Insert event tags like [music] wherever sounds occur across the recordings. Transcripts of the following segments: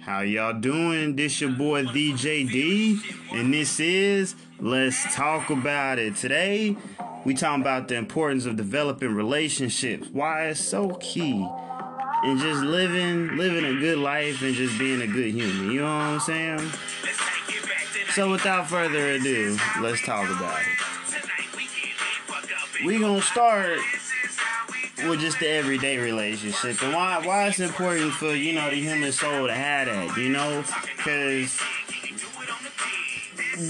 How y'all doing? This your boy DJD, and this is Let's Talk About It. Today, we talking about the importance of developing relationships. Why it's so key, and just living living a good life and just being a good human. You know what I'm saying? So, without further ado, let's talk about it. We gonna start with just the everyday relationship. And why why it's important for you know the human soul to have that you know? Because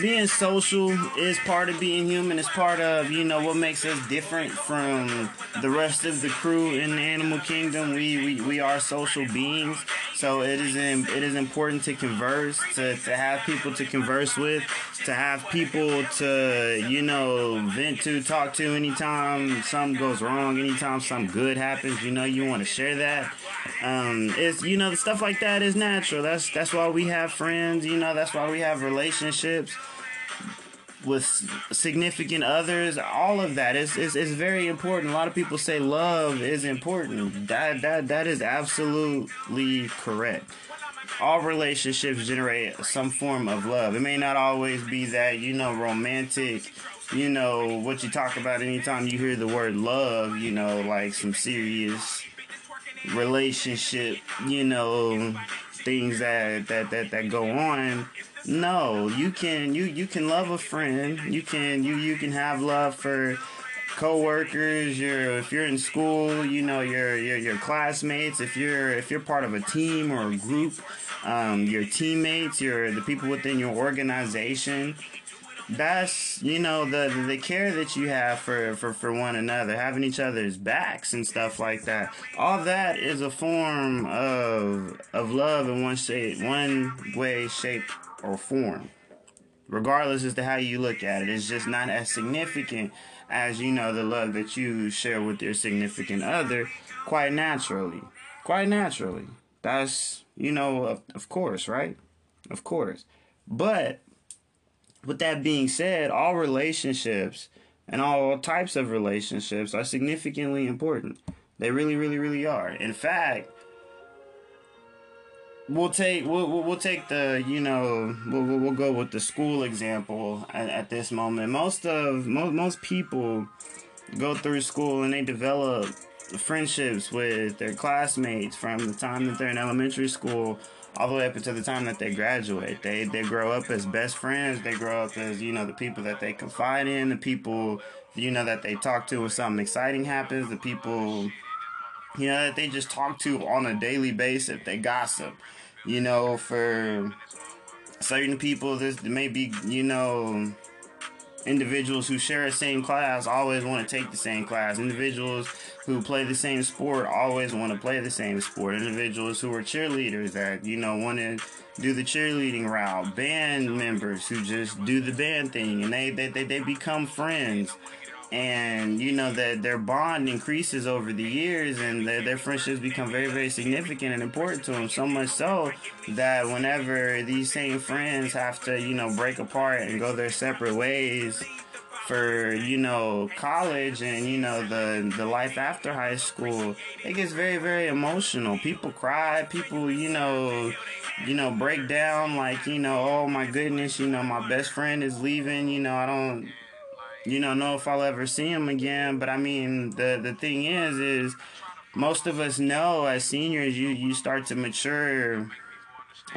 being social is part of being human. It's part of you know what makes us different from the rest of the crew in the animal kingdom we we, we are social beings. So it is in, it is important to converse to, to have people to converse with to have people to you know vent to talk to anytime something goes wrong anytime something good happens you know you want to share that. Um it's you know stuff like that is natural. That's that's why we have friends you know that's why we have relationships with significant others all of that is is is very important. A lot of people say love is important. That that that is absolutely correct. All relationships generate some form of love. It may not always be that you know romantic you know what you talk about anytime you hear the word love you know like some serious relationship you know things that that that, that go on no you can you you can love a friend. You can you you can have love for co-workers your if you're in school you know your your your classmates if you're if you're part of a team or a group um, your teammates your the people within your organization that's you know the the care that you have for for for one another having each other's backs and stuff like that. All that is a form of of love in one shape one way shape or form. Regardless as to how you look at it it's just not as significant as you know the love that you share with your significant other quite naturally. Quite naturally. That's you know of, of course right? Of course. But with that being said, all relationships and all types of relationships are significantly important. They really, really, really are. In fact, we'll take we'll we'll take the you know we'll we'll go with the school example at, at this moment. Most of most most people go through school and they develop friendships with their classmates from the time that they're in elementary school all the way up until the time that they graduate. They they grow up as best friends. They grow up as you know the people that they confide in, the people you know that they talk to when something exciting happens, the people you know that they just talk to on a daily basis. They gossip, you know, for certain people this may be you know individuals who share the same class always want to take the same class. Individuals who play the same sport always want to play the same sport. Individuals who are cheerleaders that, you know, want to do the cheerleading route. Band members who just do the band thing and they, they, they, they become friends. And you know that their bond increases over the years, and their, their friendships become very, very significant and important to them. So much so that whenever these same friends have to, you know, break apart and go their separate ways, for you know college and you know the the life after high school it gets very very emotional people cry people you know you know break down like you know oh my goodness you know my best friend is leaving you know i don't you know know if i'll ever see him again. But i mean the the thing is is most of us know as seniors you you start to mature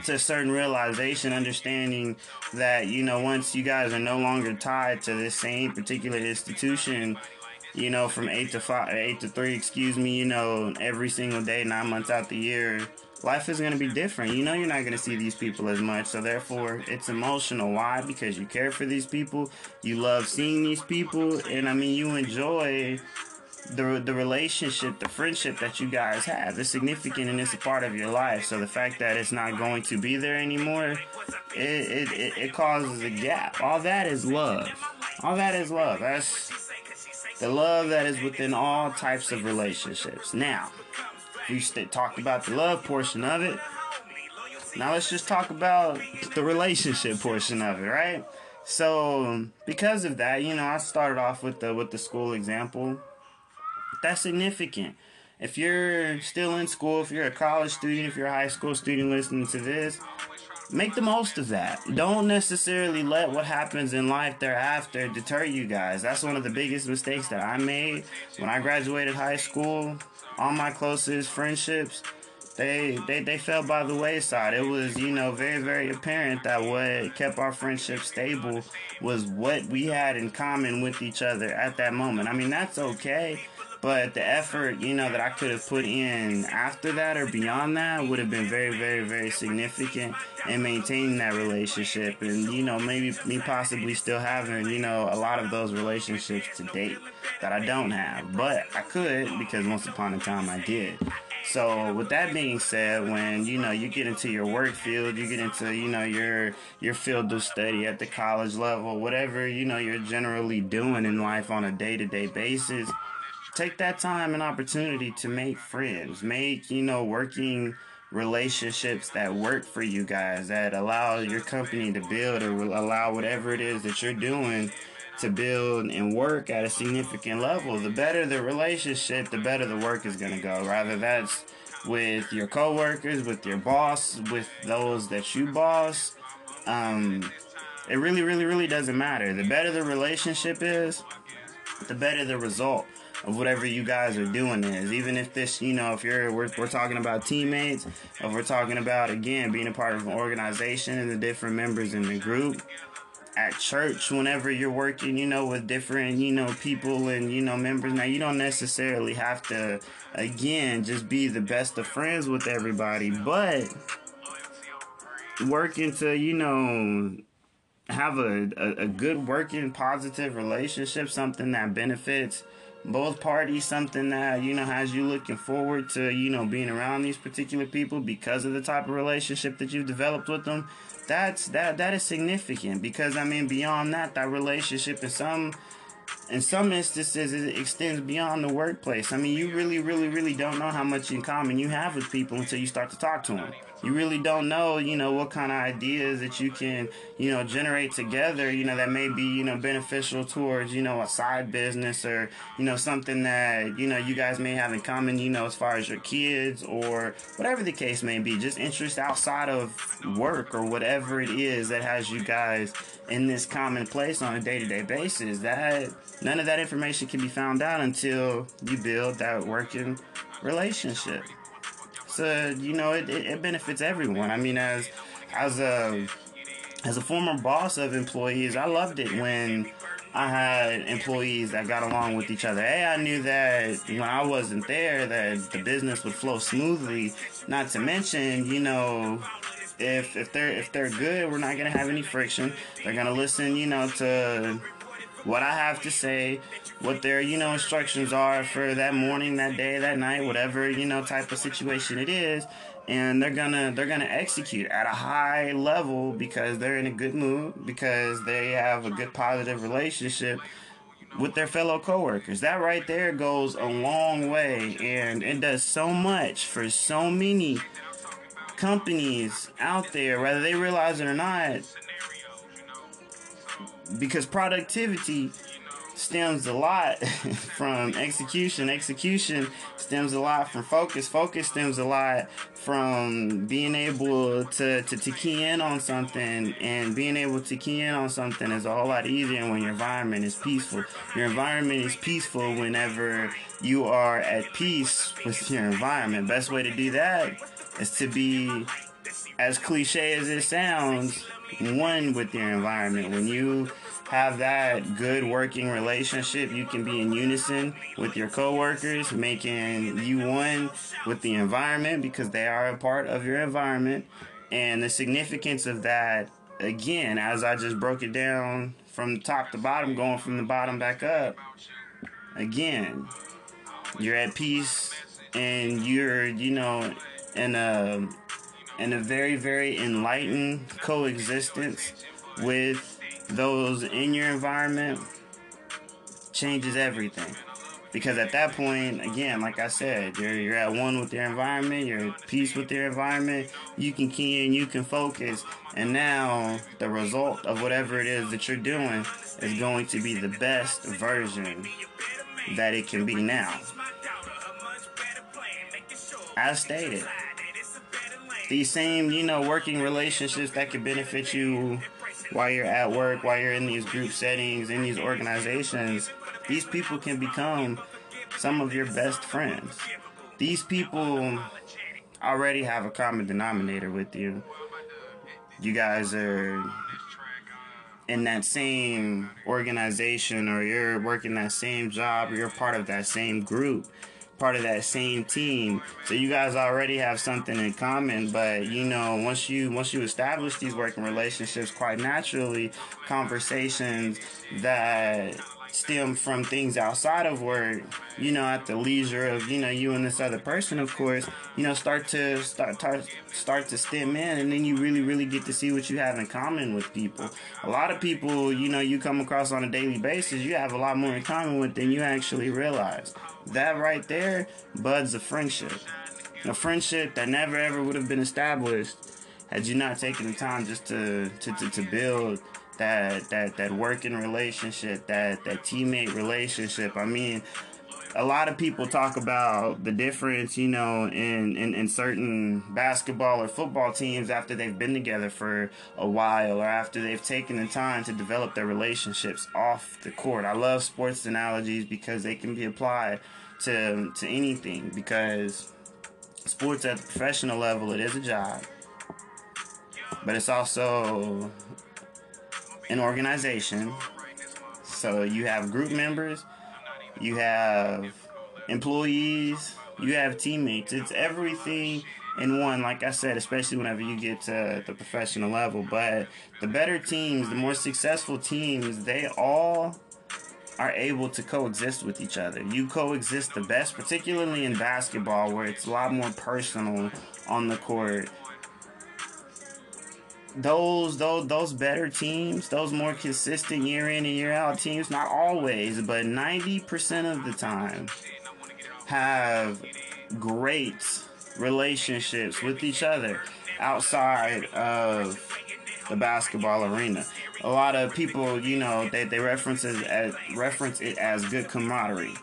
to a certain realization, understanding that, you know, once you guys are no longer tied to this same particular institution, you know, from eight to five, eight to three, excuse me, you know, every single day, nine months out the year, life is going to be different. You know, you're not going to see these people as much. So, therefore, it's emotional. Why? Because you care for these people, you love seeing these people, and I mean, you enjoy the the relationship, the friendship that you guys have is significant and it's a part of your life. So the fact that it's not going to be there anymore, it it, it, it causes a gap. All that is love. All that is love. That's the love that is within all types of relationships. Now, we talked about the love portion of it. Now let's just talk about the relationship portion of it, right? So because of that, you know, I started off with the with the school example that's significant. if you're still in school, if you're a college student, if you're a high school student listening to this, make the most of that. Don't necessarily let what happens in life thereafter deter you guys. That's one of the biggest mistakes that I made when I graduated high school. All my closest friendships, they they they fell by the wayside. It was, you know, very very apparent that what kept our friendship stable was what we had in common with each other at that moment. I mean, that's okay but the effort, you know, that I could have put in after that or beyond that would have been very, very, very significant in maintaining that relationship. And, you know, maybe me possibly still having, you know, a lot of those relationships to date that I don't have. But I could because once upon a time I did. So with that being said, when you know you get into your work field, you get into you know your your field of study at the college level, whatever you know you're generally doing in life on a day to day basis, take that time and opportunity to make friends, make, you know, working relationships that work for you guys, that allow your company to build or allow whatever it is that you're doing to build and work at a significant level. The better the relationship, the better the work is going to go. Rather that's with your coworkers, with your boss, with those that you boss. Um, it really, really, really doesn't matter. The better the relationship is, the better the result of whatever you guys are doing is. Even if this, you know, if you're we're, we're talking about teammates, if we're talking about again being a part of an organization and the different members in the group. At church, whenever you're working, you know, with different, you know, people and, you know, members. Now, you don't necessarily have to, again, just be the best of friends with everybody, but working to, you know, have a, a, a, good working positive relationship something that benefits both parties something that you know has you looking forward to you know being around these particular people because of the type of relationship that you've developed with them that's that that is significant because i mean beyond that that relationship in some in some instances it extends beyond the workplace. I mean you really really really don't know how much in common you have with people until you start to talk to them you really don't know, you know, what kind of ideas that you can, you know, generate together, you know, that may be, you know, beneficial towards, you know, a side business or, you know, something that, you know, you guys may have in common, you know, as far as your kids or whatever the case may be, just interest outside of work or whatever it is that has you guys in this common place on a day-to-day basis. That none of that information can be found out until you build that working relationship uh, you know, it, it, it benefits everyone. I mean, as as a as a former boss of employees, I loved it when I had employees that got along with each other. Hey, I knew that when I wasn't there, that the business would flow smoothly. Not to mention, you know, if if they're if they're good, we're not gonna have any friction. They're gonna listen, you know, to what I have to say, what their, you know, instructions are for that morning, that day, that night, whatever, you know, type of situation it is. And they're gonna they're gonna execute at a high level because they're in a good mood, because they have a good positive relationship with their fellow coworkers. That right there goes a long way and it does so much for so many companies out there, whether they realize it or not, because productivity stems a lot [laughs] from execution. Execution stems a lot from focus. Focus stems a lot from being able to, to, to key in on something. And being able to key in on something is a whole lot easier when your environment is peaceful. Your environment is peaceful whenever you are at peace with your environment. Best way to do that is to be, as cliche as it sounds, one with your environment. When you have that good working relationship, you can be in unison with your coworkers, making you one with the environment because they are a part of your environment. And the significance of that, again, as I just broke it down from top to bottom, going from the bottom back up, again, you're at peace and you're, you know, in a in a very, very enlightened coexistence with those in your environment changes everything. Because at that point, again, like I said, you're, you're at one with your environment, you're at peace with your environment, you can key in, you can focus, and now the result of whatever it is that you're doing is going to be the best version that it can be now. as stated, these same, you know, working relationships that could benefit you while you're at work, while you're in these group settings, in these organizations, these people can become some of your best friends. These people already have a common denominator with you. You guys are in that same organization or you're working that same job or you're part of that same group part of that same team. So you guys already have something in common but you know once you once you establish these working relationships quite naturally conversations that stem from things outside of work, you know, at the leisure of, you know, you and this other person, of course, you know, start to start start, start to stem in and then you really, really get to see what you have in common with people. A lot of people, you know, you come across on a daily basis, you have a lot more in common with than you actually realize. That right there buds a friendship. A friendship that never ever would have been established had you not taken the time just to, to, to, to build that that that working relationship, that that teammate relationship. I mean, a lot of people talk about the difference, you know, in, in, in certain basketball or football teams after they've been together for a while or after they've taken the time to develop their relationships off the court. I love sports analogies because they can be applied to to anything because sports at the professional level it is a job. But it's also an organization. So you have group members, you have employees, you have teammates. It's everything in one, like I said, especially whenever you get to the professional level. But the better teams, the more successful teams, they all are able to coexist with each other. You coexist the best, particularly in basketball, where it's a lot more personal on the court those those those better teams, those more consistent year in and year out teams, not always, but 90% of the time have great relationships with each other outside of the basketball arena. A lot of people, you know, they, they reference it as reference it as good camaraderie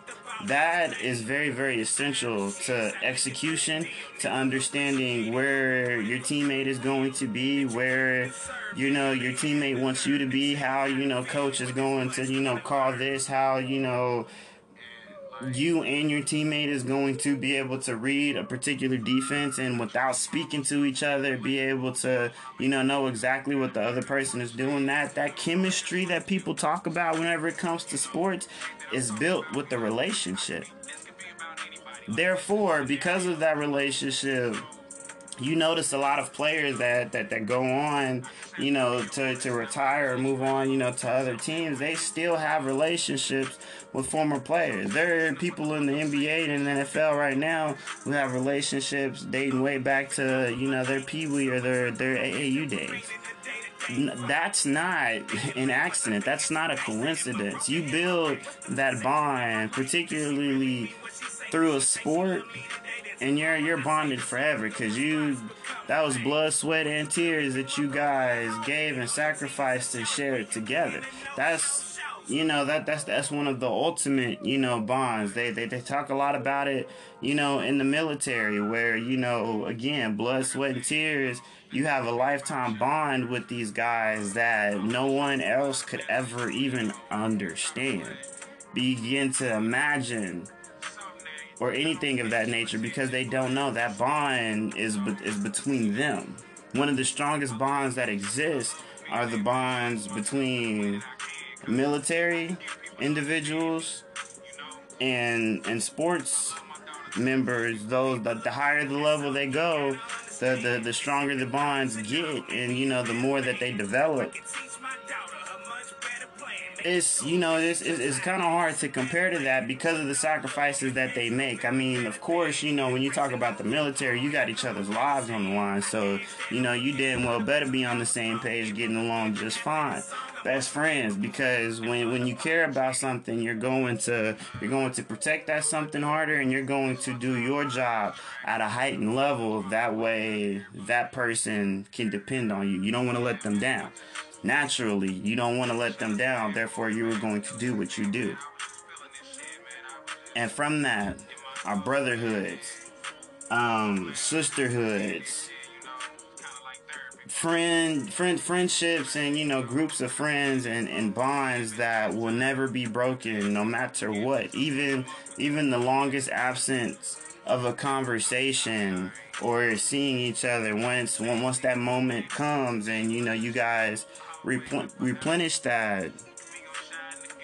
that is very very essential to execution to understanding where your teammate is going to be where you know your teammate wants you to be how you know coach is going to you know call this how you know you and your teammate is going to be able to read a particular defense and without speaking to each other be able to you know know exactly what the other person is doing. That that chemistry that people talk about whenever it comes to sports is built with the relationship. Therefore because of that relationship you notice a lot of players that, that, that go on, you know, to, to retire or move on, you know, to other teams, they still have relationships with former players. There are people in the NBA and the NFL right now who have relationships dating way back to, you know, their Pee Wee or their, their AAU days. That's not an accident. That's not a coincidence. You build that bond, particularly through a sport and you're you're bonded forever because you that was blood, sweat, and tears that you guys gave and sacrificed and shared together. That's you know that that's that's one of the ultimate you know bonds. They they they talk a lot about it you know in the military where you know again blood, sweat, and tears. You have a lifetime bond with these guys that no one else could ever even understand. Begin to imagine or anything of that nature because they don't know that bond is is between them. One of the strongest bonds that exist are the bonds between military individuals and and sports members. Those the, the higher the level they go, the, the the stronger the bonds get, and you know the more that they develop it's you know it's, it's, it's kind of hard to compare to that because of the sacrifices that they make. I mean of course you know when you talk about the military you got each other's lives on the line. So you know you damn well better be on the same page getting along just fine. Best friends because when when you care about something you're going to you're going to protect that something harder and you're going to do your job at a heightened level. That way that person can depend on you. You don't want to let them down naturally you don't want to let them down therefore you are going to do what you do. And from that our brotherhoods um, sisterhoods, friend friend friendships and you know groups of friends and, and bonds that will never be broken no matter what. Even even the longest absence of a conversation or seeing each other once once that moment comes and you know you guys repl- replenish that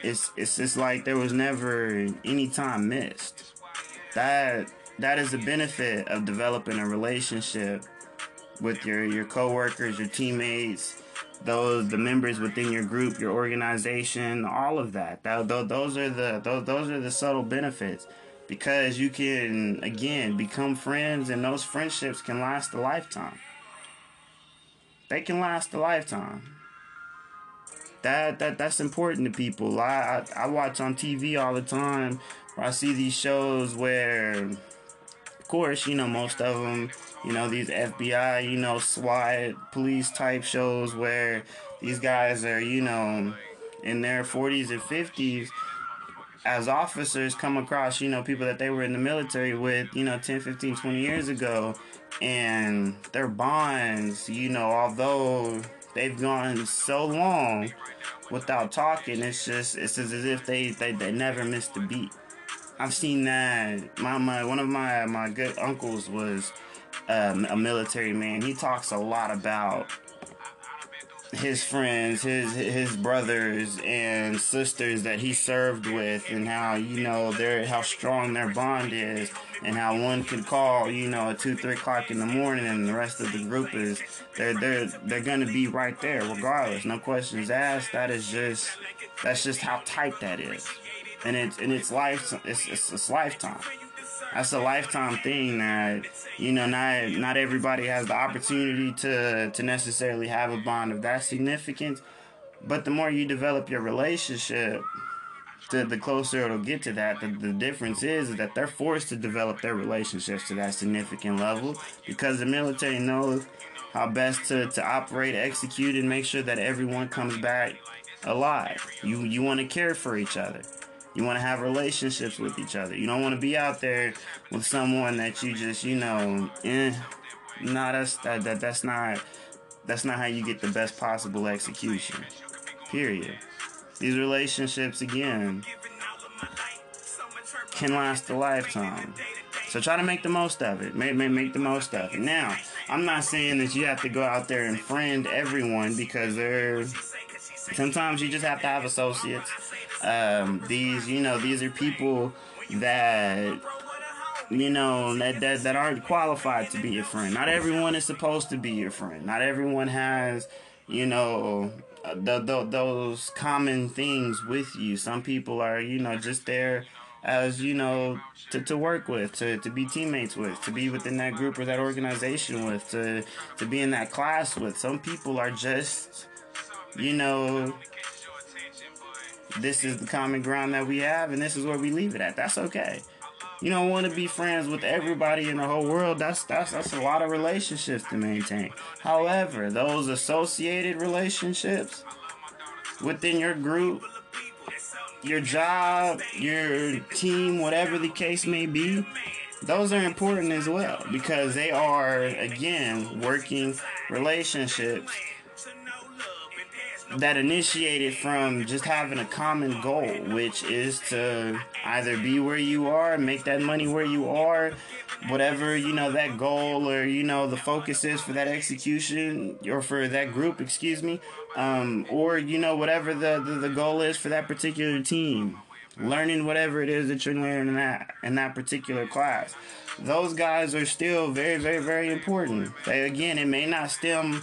it's it's just like there was never any time missed that that is the benefit of developing a relationship with your your coworkers, your teammates, those the members within your group, your organization, all of that. that those are the those, those are the subtle benefits because you can again become friends and those friendships can last a lifetime. They can last a lifetime. That that that's important to people. I I, I watch on TV all the time. I see these shows where of course, you know, most of them, you know, these FBI, you know, SWAT, police type shows where these guys are, you know, in their 40s and 50s as officers come across, you know, people that they were in the military with, you know, 10, 15, 20 years ago. And their bonds, you know, although they've gone so long without talking, it's just, it's as if they, they, they never missed a beat. I've seen that. My, my one of my my good uncles was um, a military man. He talks a lot about his friends, his his brothers and sisters that he served with, and how you know their how strong their bond is, and how one could call you know at two three o'clock in the morning, and the rest of the group is they're they're they're gonna be right there regardless, no questions asked. That is just that's just how tight that is. And it's and it's life it's, it's it's lifetime that's a lifetime thing that you know not not everybody has the opportunity to to necessarily have a bond of that significance. But the more you develop your relationship the, the closer it'll get to that. The, the difference is, is that they're forced to develop their relationships to that significant level because the military knows how best to, to operate execute and make sure that everyone comes back alive. You you want to care for each other you want to have relationships with each other. You don't want to be out there with someone that you just, you know, eh, nah, that's that, that that's not that's not how you get the best possible execution. Period. These relationships again can last a lifetime. So try to make the most of it. Make, make, make the most of it. Now, I'm not saying that you have to go out there and friend everyone because there sometimes you just have to have associates. Um, these, you know, these are people that you know that, that that aren't qualified to be your friend. Not everyone is supposed to be your friend. Not everyone has, you know, the, the, those common things with you. Some people are, you know, just there as you know to, to work with, to, to be teammates with, to be within that group or that organization with, to to be in that class with. Some people are just, you know, this is the common ground that we have, and this is where we leave it at. That's okay. You don't want to be friends with everybody in the whole world. That's that's that's a lot of relationships to maintain. However, those associated relationships within your group, your job, your team, whatever the case may be, those are important as well because they are again working relationships that initiated from just having a common goal, which is to either be where you are, make that money where you are, whatever, you know, that goal or, you know, the focus is for that execution or for that group, excuse me, um, or, you know, whatever the, the, the goal is for that particular team. Learning whatever it is that you're learning in that in that particular class. Those guys are still very, very, very important. They again, it may not stem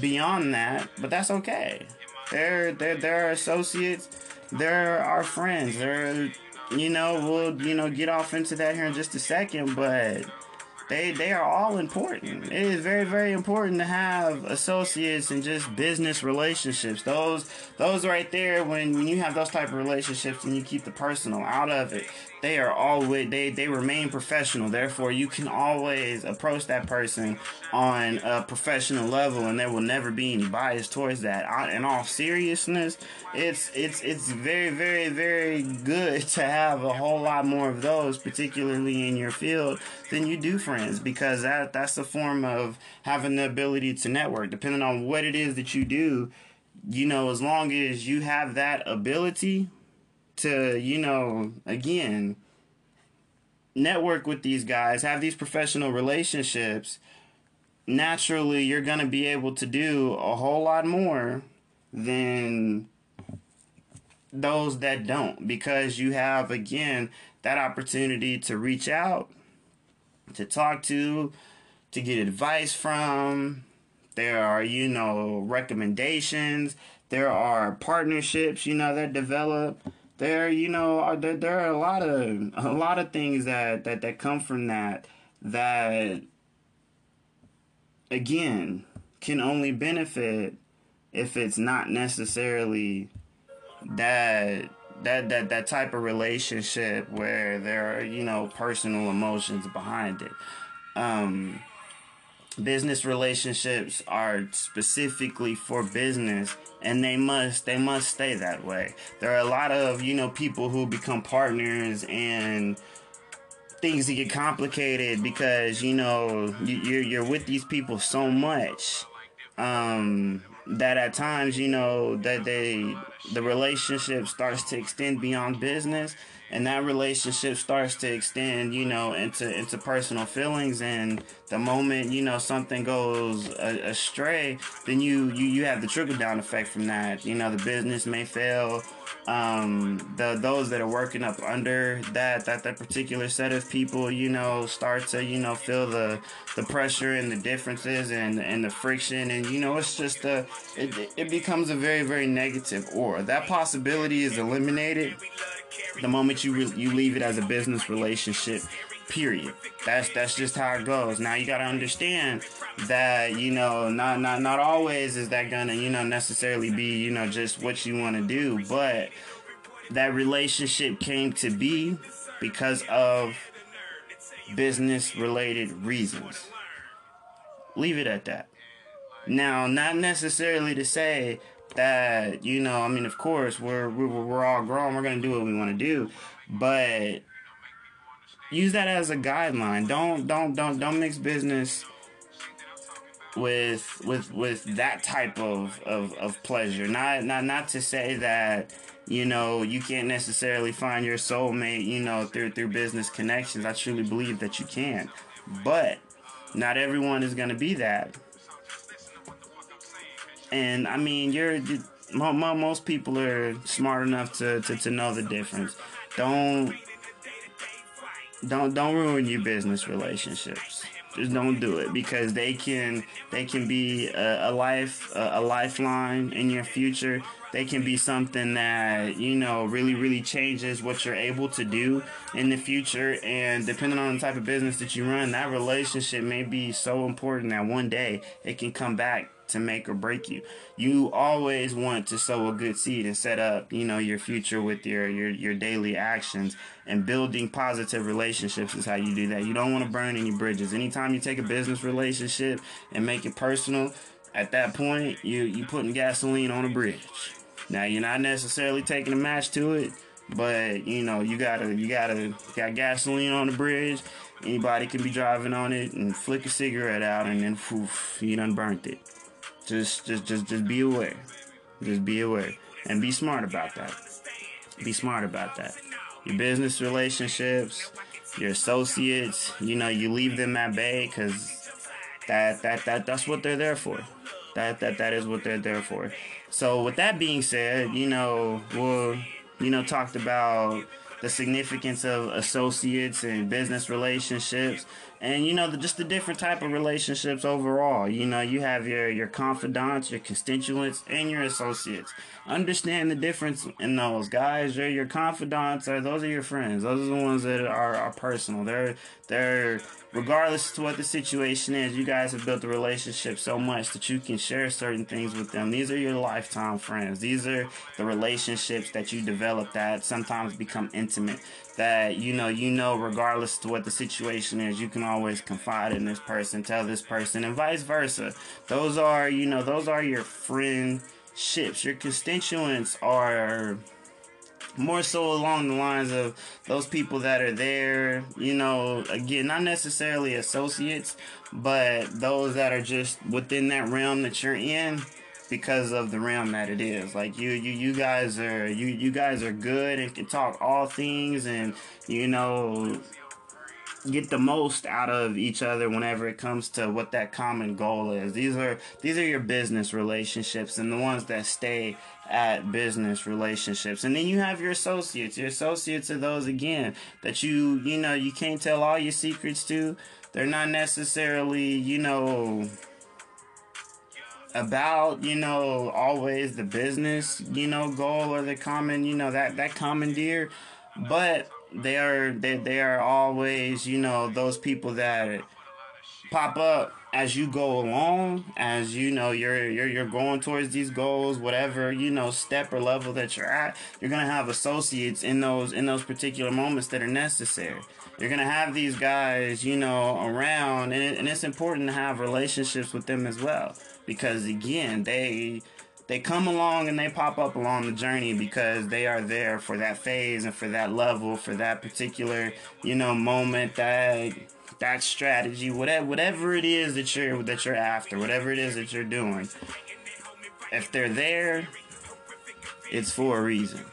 beyond that, but that's okay. They're they're they're associates. They're our friends. They're you know we'll you know get off into that here in just a second, but they they are all important. It is very very important to have associates and just business relationships. Those those right there when when you have those type of relationships and you keep the personal out of it, they are always they they remain professional. Therefore, you can always approach that person on a professional level, and there will never be any bias towards that. In all seriousness, it's it's it's very very very good [laughs] to have a whole lot more of those, particularly in your field, than you do friends because that that's a form of having the ability to network. Depending on what it is that you do, you know, as long as you have that ability to, you know, again, network with these guys, have these professional relationships, naturally you're going to be able to do a whole lot more than those that don't. Because you have again that opportunity to reach out to talk to to get advice from. There are you know recommendations. There are partnerships you know that develop there you know are there, there are a lot of a lot of things that that that come from that that again can only benefit if it's not necessarily that that that that type of relationship where there are you know personal emotions behind it. Um business relationships are specifically for business and they must they must stay that way. There are a lot of you know people who become partners and things that get complicated because you know you're you're with these people so much um that at times you know that they the relationship starts to extend beyond business and that relationship starts to extend you know into into personal feelings and the moment you know something goes astray then you you you have the trickle down effect from that. You know the business may fail. Um the those that are working up under that that that particular set of people you know start to you know feel the the pressure and the differences and and the friction. And you know it's just a it, it becomes a very very negative or that possibility is eliminated the moment you re- you leave it as a business relationship period. That's that's just how it goes. Now you got to understand that you know not not not always is that gonna you know necessarily be you know just what you want to do but that relationship came to be because of business related reasons. Leave it at that. Now not necessarily to say that you know i mean of course we're we're, we're all grown we're gonna do what we want to do but use that as a guideline. Don't don't don't don't mix business with with with that type of, of of pleasure. Not not not to say that you know you can't necessarily find your soulmate you know through through business connections. I truly believe that you can. But not everyone is going to be that. And I mean, you're, you, most people are smart enough to, to, to know the difference. Don't don't don't ruin your business relationships. Just don't do it because they can they can be a, a life a, a lifeline in your future. They can be something that you know really really changes what you're able to do in the future. And depending on the type of business that you run, that relationship may be so important that one day it can come back to make or break you. You always want to sow a good seed and set up, you know, your future with your your your daily actions and building positive relationships is how you do that. You don't want to burn any bridges. Anytime you take a business relationship and make it personal, at that point you you putting gasoline on a bridge. Now you're not necessarily taking a match to it, but you know you gotta you gotta got gasoline on the bridge. Anybody can be driving on it and flick a cigarette out, and then poof, you done burnt it. Just, just, just, just be aware. Just be aware and be smart about that. Be smart about that. Your business relationships, your associates, you know, you leave them at bay because that, that, that, that's what they're there for. That, that, that is what they're there for. So with that being said, you know, we'll, you know, talked about the significance of associates and business relationships and you know the, just the different type of relationships overall. You know you have your your confidants your constituents and your associates. Understand the difference in those. Guys You're your confidants or those are your friends. Those are the ones that are, are personal. They're they're regardless to what the situation is you guys have built a relationship so much that you can share certain things with them. These are your lifetime friends. These are the relationships that you develop that sometimes become intimate that you know you know regardless to what the situation is you can always confide in this person tell this person and vice versa. Those are you know those are your friendships. Your constituents are more so along the lines of those people that are there, you know, again, not necessarily associates, but those that are just within that realm that you're in because of the realm that it is. Like you you you guys are you you guys are good and can talk all things and you know get the most out of each other whenever it comes to what that common goal is. These are these are your business relationships and the ones that stay at business relationships. And then you have your associates. Your associates are those again that you you know you can't tell all your secrets to. They're not necessarily, you know, about you know always the business you know goal or the common you know that that commandeer. But they are they, they are always you know those people that pop up as you go along as you know you're you're you're going towards these goals whatever you know step or level that you're at you're to have associates in those in those particular moments that are necessary. You're to have these guys you know around and, it, and it's important to have relationships with them as well because again they they come along and they pop up along the journey because they are there for that phase and for that level for that particular you know moment that that strategy whatever whatever it is that you're that you're after whatever it is that you're doing if they're there it's for a reason.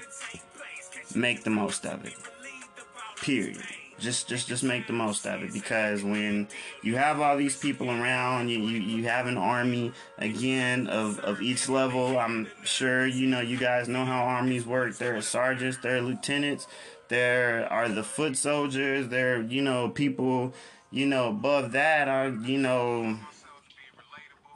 Make the most of it. Period. Just just just make the most of it because when you have all these people around you you, you have an army again of, of each level i'm sure you know you guys know how armies work. There are sergeants there are lieutenants there are the foot soldiers there you know people you know above that are you know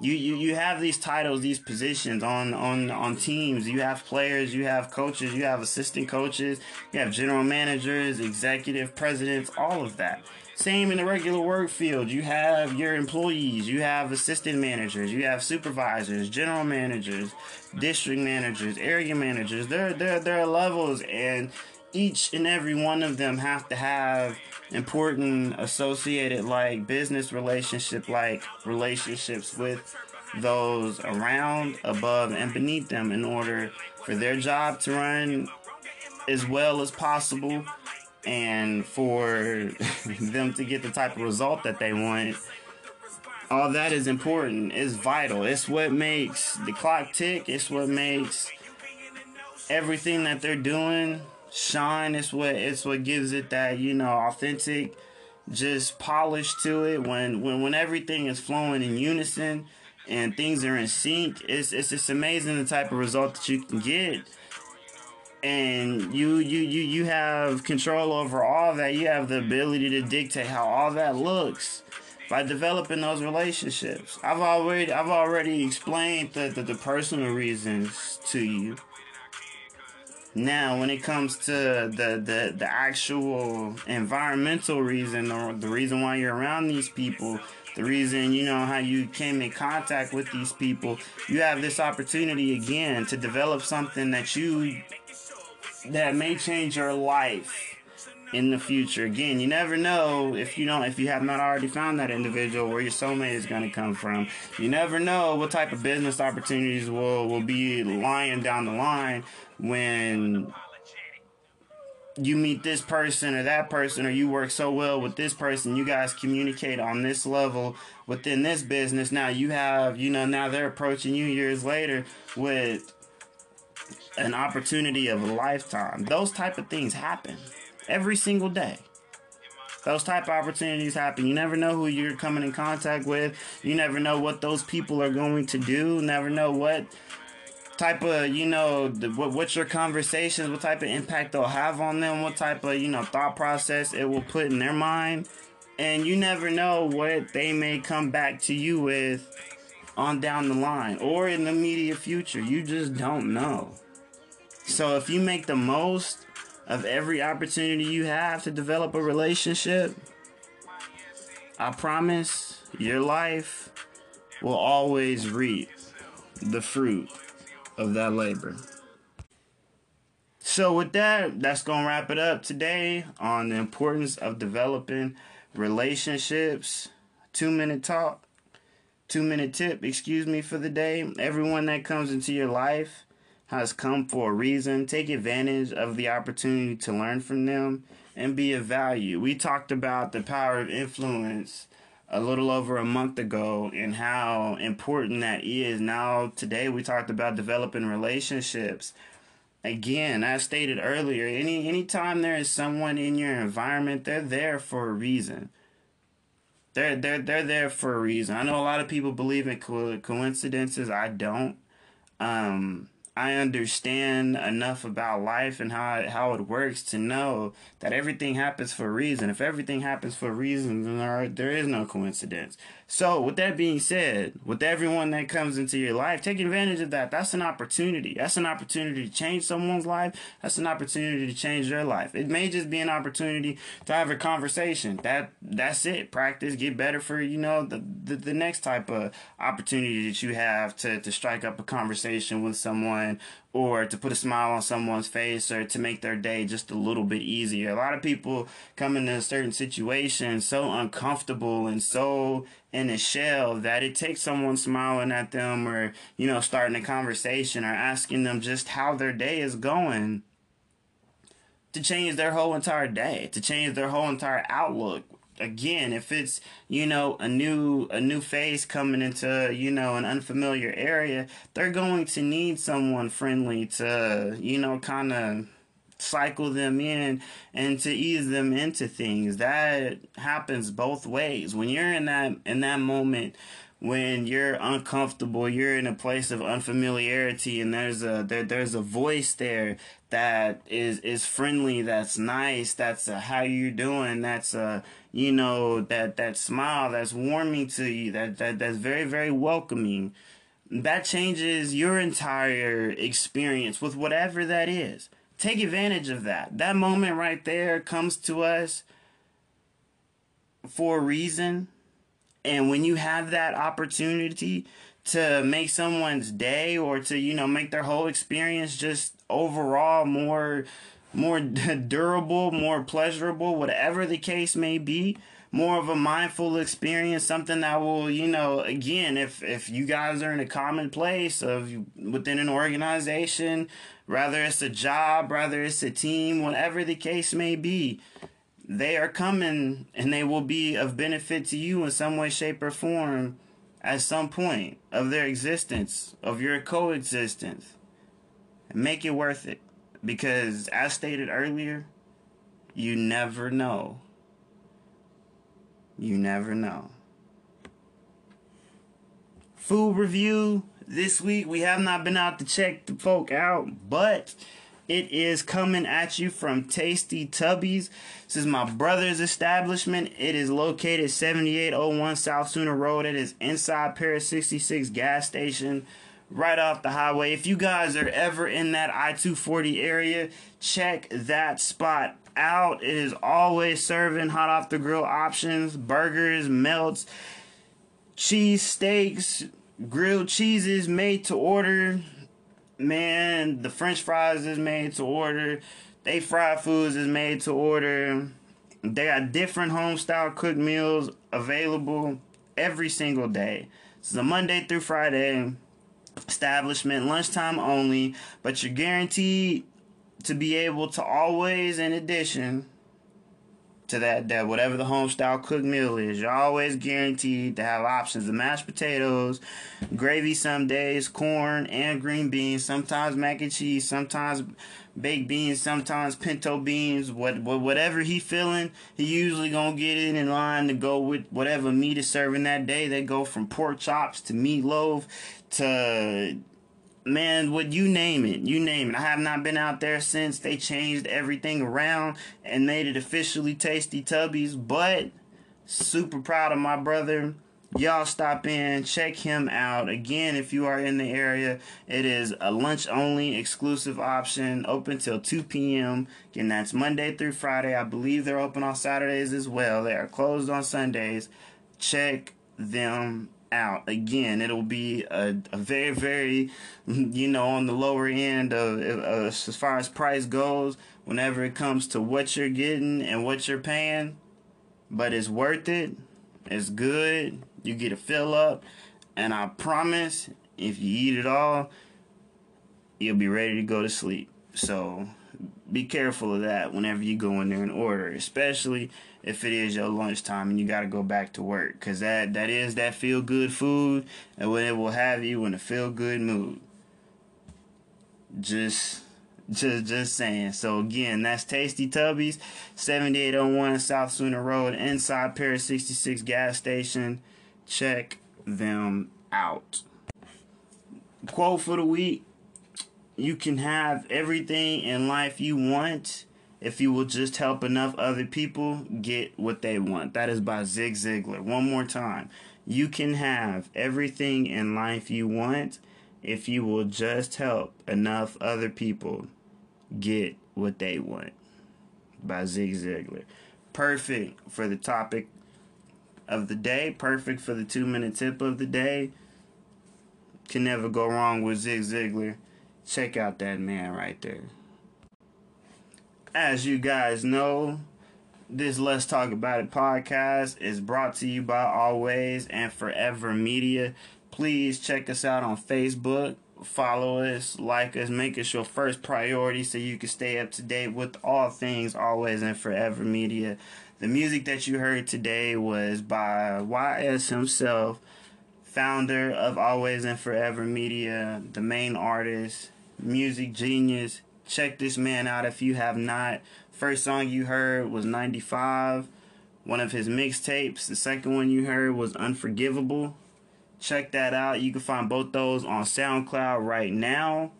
you, you you have these titles, these positions on on on teams. You have players, you have coaches, you have assistant coaches, you have general managers, executive presidents, all of that. Same in the regular work field. You have your employees, you have assistant managers, you have supervisors, general managers, district managers, area managers. There there there are levels and each and every one of them have to have important associated like business relationship like relationships with those around above and beneath them in order for their job to run as well as possible and for [laughs] them to get the type of result that they want. All that is important. It's vital. It's what makes the clock tick. It's what makes everything that they're doing shine. It's what it's what gives it that you know authentic, just polish to it. When when when everything is flowing in unison and things are in sync, it's it's just amazing the type of result that you can get. And you you you you have control over all that. You have the ability to dictate how all that looks by developing those relationships. I've already I've already explained the, the, the personal reasons to you. Now, when it comes to the, the, the actual environmental reason or the reason why you're around these people, the reason, you know, how you came in contact with these people, you have this opportunity again to develop something that you, that may change your life in the future. Again, you never know if you don't if you have not already found that individual where your soulmate is going to come from. You never know what type of business opportunities will will be lying down the line when you meet this person or that person or you work so well with this person you guys communicate on this level within this business now you have you know now they're approaching you years later with an opportunity of a lifetime those type of things happen every single day. Those type of opportunities happen. You never know who you're coming in contact with. You never know what those people are going to do. Never know what type of you know the, what what's your conversations what type of impact they'll have on them what type of you know thought process it will put in their mind. And you never know what they may come back to you with on down the line or in the immediate future. You just don't know. So if you make the most of every opportunity you have to develop a relationship i promise your life will always reap the fruit of that labor. So, with that, that's going to wrap it up today on the importance of developing relationships. Two minute talk, two minute tip, excuse me, for the day. Everyone that comes into your life has come for a reason. Take advantage of the opportunity to learn from them and be of value. We talked about the power of influence a little over a month ago and how important that is. Now, today, we talked about developing relationships. Again, as stated earlier, any anytime there is someone in your environment, they're there for a reason. They're they're they're there for a reason. I know a lot of people believe in co- coincidences. I don't. Um, I understand enough about life and how it, how it works to know that everything happens for a reason. If everything happens for a reason, then there, there is no coincidence. So, with that being said, with everyone that comes into your life, take advantage of that. That's an opportunity. That's an opportunity to change someone's life. That's an opportunity to change their life. It may just be an opportunity to have a conversation. That that's it. Practice, get better for you know the the, the next type of opportunity that you have to to strike up a conversation with someone or to put a smile on someone's face or to make their day just a little bit easier. A lot of people come into a certain situation so uncomfortable and so in a shell that it takes someone smiling at them or, you know, starting a conversation or asking them just how their day is going to change their whole entire day, to change their whole entire outlook again if it's you know a new a new face coming into you know an unfamiliar area they're going to need someone friendly to you know kind of cycle them in and to ease them into things. That happens both ways. When you're in that in that moment when you're uncomfortable, you're in a place of unfamiliarity, and there's a there, there's a voice there that is is friendly, that's nice, that's a, how you doing, that's a you know that that smile that's warming to you, that that that's very very welcoming. That changes your entire experience with whatever that is. Take advantage of that. That moment right there comes to us for a reason and when you have that opportunity to make someone's day or to, you know, make their whole experience just overall more more [laughs] durable, more pleasurable, whatever the case may be, more of a mindful experience, something that will, you know, again, if if you guys are in a common place of within an organization, rather it's a job, rather it's a team, whatever the case may be, they are coming and they will be of benefit to you in some way, shape, or form at some point of their existence, of your coexistence. Make it worth it. Because, as stated earlier, you never know. You never know. Food review this week. We have not been out to check the folk out, but it is coming at you from Tasty Tubbies. This is my brother's establishment. It is located 7801 South Sooner Road. It is inside Paris 66 gas station right off the highway. If you guys are ever in that I 240 area, check that spot out. It is always serving hot off the grill options, burgers, melts, cheese steaks, grilled cheeses made to order man, the French fries is made to order. They fried foods is made to order. They got different home style cooked meals available every single day. It's a Monday through Friday establishment, lunchtime only, but you're guaranteed to be able to always, in addition, to that that whatever the home style cooked meal is. You're always guaranteed to have options of mashed potatoes, gravy some days, corn and green beans, sometimes mac and cheese, sometimes baked beans, sometimes pinto beans, what, what whatever he feeling, he usually gonna get it in line to go with whatever meat is serving that day. They go from pork chops to meatloaf to man, would you name it? You name it. I have not been out there since they changed everything around and made it officially Tasty Tubbies, but super proud of my brother. Y'all stop in, check him out. Again, if you are in the area, it is a lunch only exclusive option, open till 2 p.m. Again, that's Monday through Friday. I believe they're open on Saturdays as well. They are closed on Sundays. Check them out. Again, it'll be a, a very, very, you know, on the lower end of, as far as price goes, whenever it comes to what you're getting and what you're paying. But it's worth it. It's good. You get a fill up. And I promise, if you eat it all, you'll be ready to go to sleep. So be careful of that whenever you go in there and order, especially if it is your lunchtime and you got to go back to work, cause that that is that feel good food, and when it will have you in a feel good mood. Just. Just just saying. So again, that's Tasty Tubbies, 7801 South Sooner Road, inside Paris 66 gas station. Check them out. Quote for the week you can have everything in life you want if you will just help enough other people get what they want. That is by Zig Ziglar. One more time. You can have everything in life you want if you will just help enough other people get what they want. By Zig Ziglar. Perfect for the topic of the day, perfect for the two minute tip of the day. Can never go wrong with Zig Ziglar. Check out that man right there. As you guys know, this Let's Talk About It podcast is brought to you by Always and Forever Media. Please check us out on Facebook, follow us, like us, make us your first priority so you can stay up to date with all things Always and Forever Media. The music that you heard today was by YS himself, founder of Always and Forever Media, the main artist, music genius. Check this man out if you have not. First song you heard was 95, one of his mixtapes. The second one you heard was Unforgivable. Check that out. You can find both those on SoundCloud right now.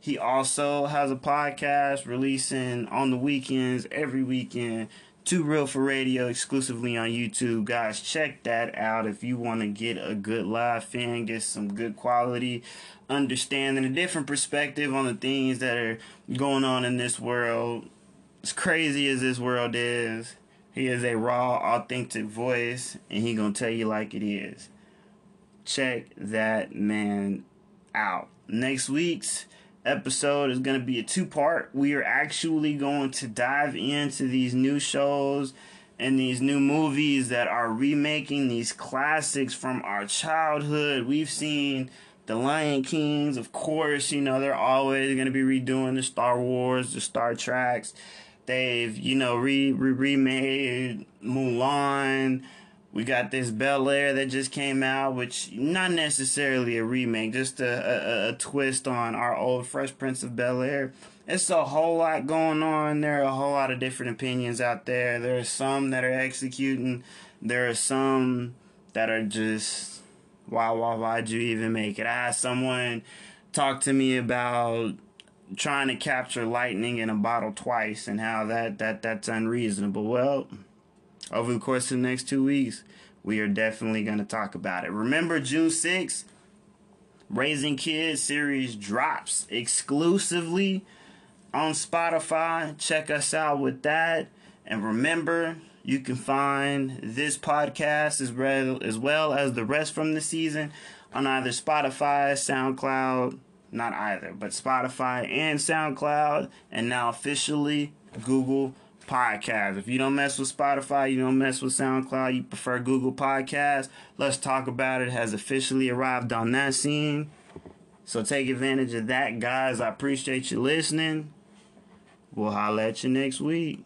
He also has a podcast releasing on the weekends, every weekend. Too Real for Radio exclusively on YouTube. Guys, check that out if you want to get a good laugh fan, get some good quality understanding, a different perspective on the things that are going on in this world. As crazy as this world is, he is a raw, authentic voice, and he gonna tell you like it is. Check that man out. Next week's episode is gonna be a two part. We are actually going to dive into these new shows and these new movies that are remaking these classics from our childhood. We've seen the Lion Kings, of course, you know, they're always going to be redoing the Star Wars, the Star Treks. They've, you know, re, re remade Mulan. We got this Bel Air that just came out, which not necessarily a remake, just a, a, a twist on our old Fresh Prince of Bel Air. It's a whole lot going on. There are a whole lot of different opinions out there. There are some that are executing. There are some that are just why why why'd you even make it? I had someone talk to me about trying to capture lightning in a bottle twice and how that that that's unreasonable. Well, over the course of the next two weeks, we are definitely going to talk about it. Remember June 6th, Raising Kids series drops exclusively on Spotify. Check us out with that. And remember, you can find this podcast as well, as well as the rest from the season on either Spotify, SoundCloud, not either, but Spotify and SoundCloud, and now officially Google Podcast. If you don't mess with Spotify, you don't mess with SoundCloud, you prefer Google Podcast, let's talk about it has officially arrived on that scene. So take advantage of that, guys. I appreciate you listening. We'll holla at you next week.